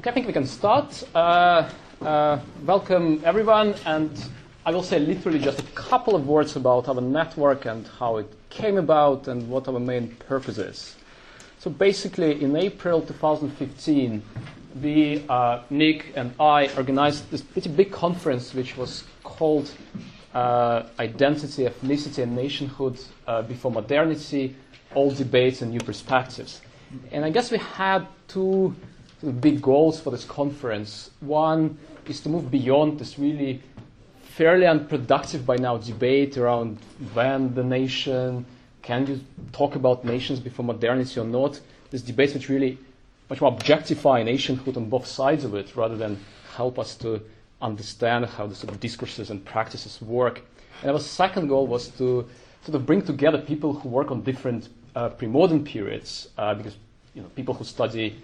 Okay, I think we can start. Uh, uh, welcome everyone, and I will say literally just a couple of words about our network and how it came about and what our main purpose is. So basically, in April 2015, we, uh, Nick and I, organized this pretty big conference which was called uh, Identity, Ethnicity, and Nationhood uh, Before Modernity, Old Debates and New Perspectives. And I guess we had two big goals for this conference. One is to move beyond this really fairly unproductive by now debate around when the nation, can you talk about nations before modernity or not? This debate which really much more objectify nationhood on both sides of it rather than help us to understand how the sort of discourses and practices work. And our second goal was to sort of bring together people who work on different uh, pre-modern periods, uh, because you know people who study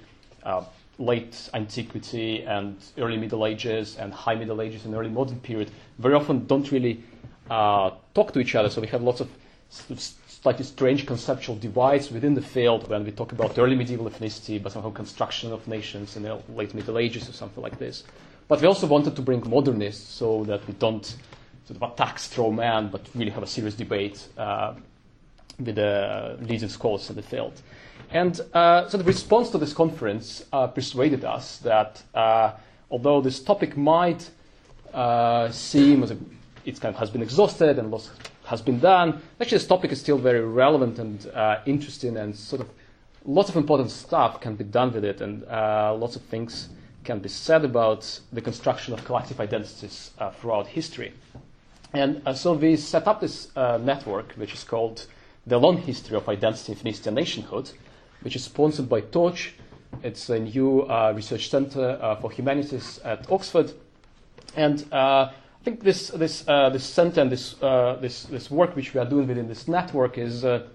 uh, late antiquity and early Middle Ages and high Middle Ages and early modern period very often don't really uh, talk to each other. So we have lots of slightly strange conceptual divides within the field when we talk about early medieval ethnicity, but somehow construction of nations in the late Middle Ages or something like this. But we also wanted to bring modernists so that we don't sort of attack straw man, but really have a serious debate uh, with the leading scholars in the field. And uh, so the response to this conference uh, persuaded us that uh, although this topic might uh, seem as if it kind of has been exhausted and lots has been done, actually this topic is still very relevant and uh, interesting and sort of lots of important stuff can be done with it and uh, lots of things can be said about the construction of collective identities throughout history. And so we set up this network, which is called the Long History of Identity, Ethnicity, and Nationhood, which is sponsored by Torch. It's a new uh, research center uh, for humanities at Oxford. And uh, I think this, this, uh, this center and this, uh, this, this work which we are doing within this network is uh,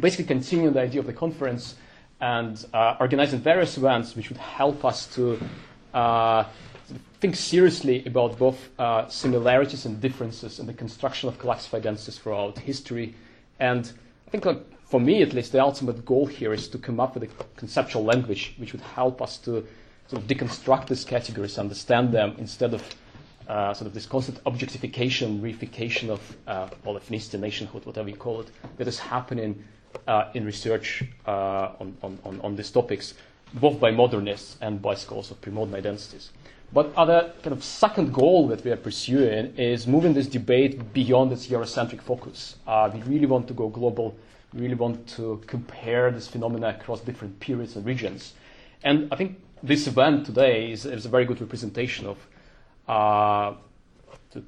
basically continuing the idea of the conference and organizing various events which would help us to think seriously about both similarities and differences in the construction of collective identities throughout history. And I think like, for me at least, the ultimate goal here is to come up with a conceptual language which would help us to sort of deconstruct these categories, understand them, instead of uh, sort of this constant objectification, reification of uh, ethnicity, nationhood, whatever you call it, that is happening uh, in research uh, on, on, on these topics, both by modernists and by scholars of pre-modern identities. But other kind of second goal that we are pursuing is moving this debate beyond its Eurocentric focus. Uh, we really want to go global really want to compare this phenomena across different periods and regions. And I think this event today is, is a very good representation of uh,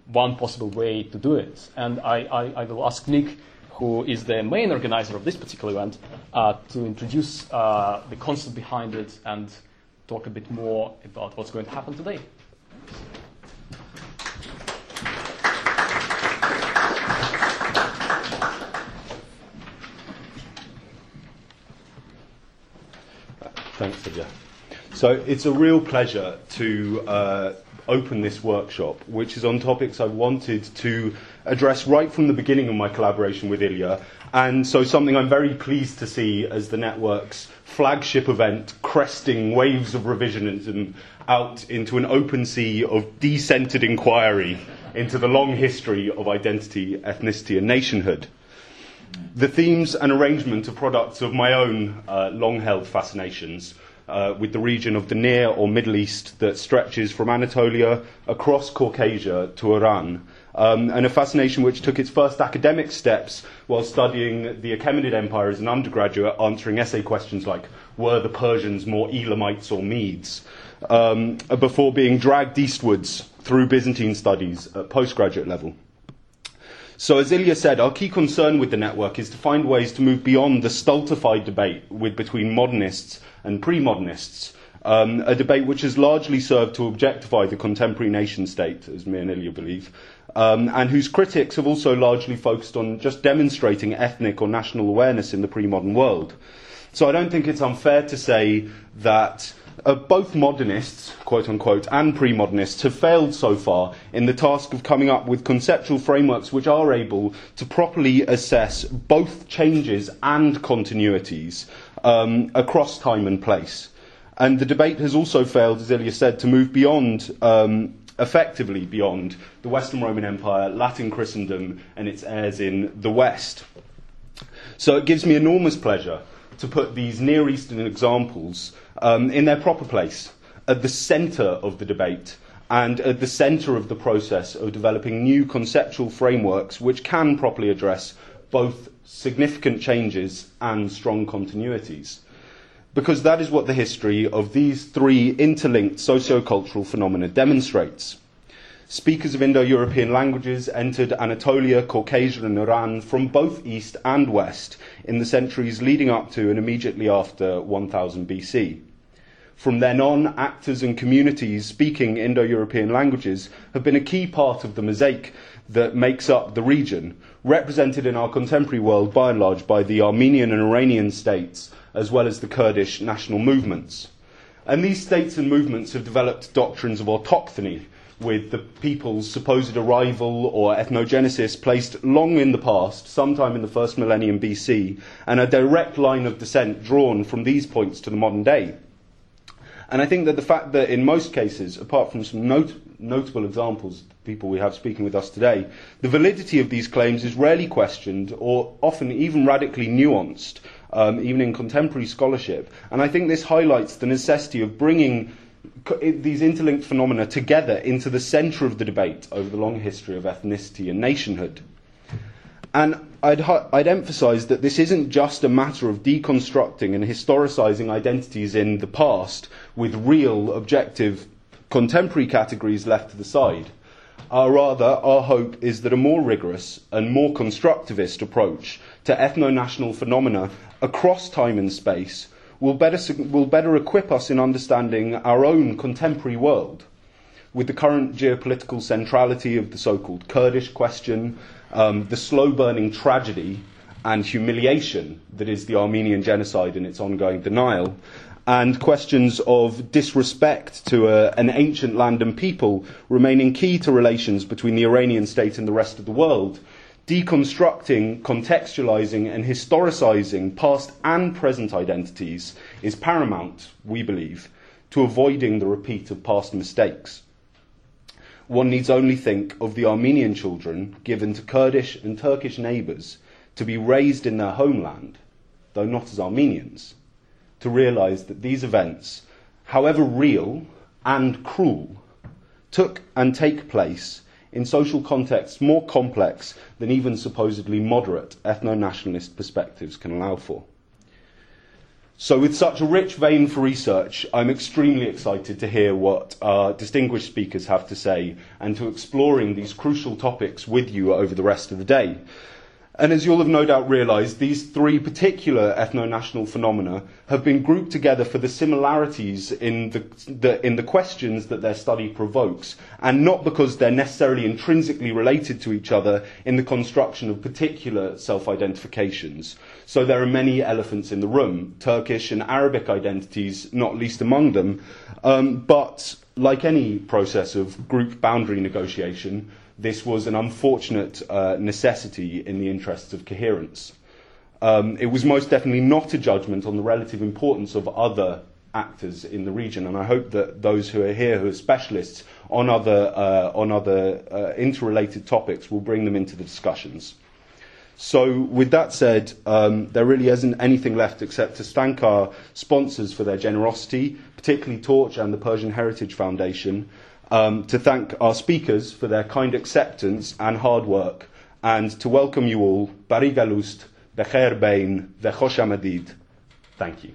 one possible way to do it. And I, I, I, will ask Nick, who is the main organizer of this particular event, uh, to introduce uh, the concept behind it and talk a bit more about what's going to happen today. Thanks, Ilya. So it's a real pleasure to uh, open this workshop, which is on topics I wanted to address right from the beginning of my collaboration with Ilya, and so something I'm very pleased to see as the network's flagship event, cresting waves of revisionism out into an open sea of decentered inquiry into the long history of identity, ethnicity, and nationhood. The themes and arrangement are products of my own uh, long held fascinations uh, with the region of the Near or Middle East that stretches from Anatolia across Caucasia to Iran. Um, and a fascination which took its first academic steps while studying the Achaemenid Empire as an undergraduate, answering essay questions like Were the Persians more Elamites or Medes? Um, before being dragged eastwards through Byzantine studies at postgraduate level. So, as Ilya said, our key concern with the network is to find ways to move beyond the stultified debate with, between modernists and pre modernists, um, a debate which has largely served to objectify the contemporary nation state, as me and Ilya believe, um, and whose critics have also largely focused on just demonstrating ethnic or national awareness in the pre modern world. So, I don't think it's unfair to say that uh, both modernists, quote unquote, and pre modernists have failed so far in the task of coming up with conceptual frameworks which are able to properly assess both changes and continuities um, across time and place. And the debate has also failed, as Ilya said, to move beyond, um, effectively beyond, the Western Roman Empire, Latin Christendom, and its heirs in the West. So it gives me enormous pleasure to put these Near Eastern examples um, in their proper place, at the centre of the debate, and at the centre of the process of developing new conceptual frameworks which can properly address both significant changes and strong continuities because that is what the history of these three interlinked socio-cultural phenomena demonstrates. Speakers of Indo-European languages entered Anatolia, Caucasia and Iran from both east and west in the centuries leading up to and immediately after 1000 BC. From then on, actors and communities speaking Indo-European languages have been a key part of the mosaic that makes up the region, represented in our contemporary world by and large by the Armenian and Iranian states as well as the Kurdish national movements. And these states and movements have developed doctrines of autochthony, with the people's supposed arrival or ethnogenesis placed long in the past, sometime in the first millennium BC, and a direct line of descent drawn from these points to the modern day. And I think that the fact that in most cases, apart from some not- notable examples, people we have speaking with us today, the validity of these claims is rarely questioned or often even radically nuanced um, even in contemporary scholarship. And I think this highlights the necessity of bringing these interlinked phenomena together into the centre of the debate over the long history of ethnicity and nationhood. And I'd, I'd emphasise that this isn't just a matter of deconstructing and historicising identities in the past with real, objective, contemporary categories left to the side. Uh, rather, our hope is that a more rigorous and more constructivist approach to ethno national phenomena across time and space will better, will better equip us in understanding our own contemporary world. With the current geopolitical centrality of the so called Kurdish question, um, the slow burning tragedy and humiliation that is the Armenian genocide and its ongoing denial, and questions of disrespect to a, an ancient land and people remaining key to relations between the Iranian state and the rest of the world, deconstructing, contextualizing, and historicizing past and present identities is paramount, we believe, to avoiding the repeat of past mistakes. One needs only think of the Armenian children given to Kurdish and Turkish neighbours to be raised in their homeland, though not as Armenians, to realize that these events, however real and cruel, took and take place in social contexts more complex than even supposedly moderate ethno nationalist perspectives can allow for. So, with such a rich vein for research, I'm extremely excited to hear what our distinguished speakers have to say and to exploring these crucial topics with you over the rest of the day. And as you'll have no doubt realised, these three particular ethno-national phenomena have been grouped together for the similarities in the, the, in the questions that their study provokes, and not because they're necessarily intrinsically related to each other in the construction of particular self-identifications. So there are many elephants in the room, Turkish and Arabic identities not least among them, um, but like any process of group boundary negotiation, this was an unfortunate uh, necessity in the interests of coherence. Um, it was most definitely not a judgment on the relative importance of other actors in the region, and I hope that those who are here who are specialists on other, uh, on other uh, interrelated topics will bring them into the discussions. So, with that said, um, there really isn't anything left except to thank our sponsors for their generosity, particularly Torch and the Persian Heritage Foundation um, to thank our speakers for their kind acceptance and hard work, and to welcome you all, Bari Galust, Becher Bain, Vechosh Amadid. Thank you.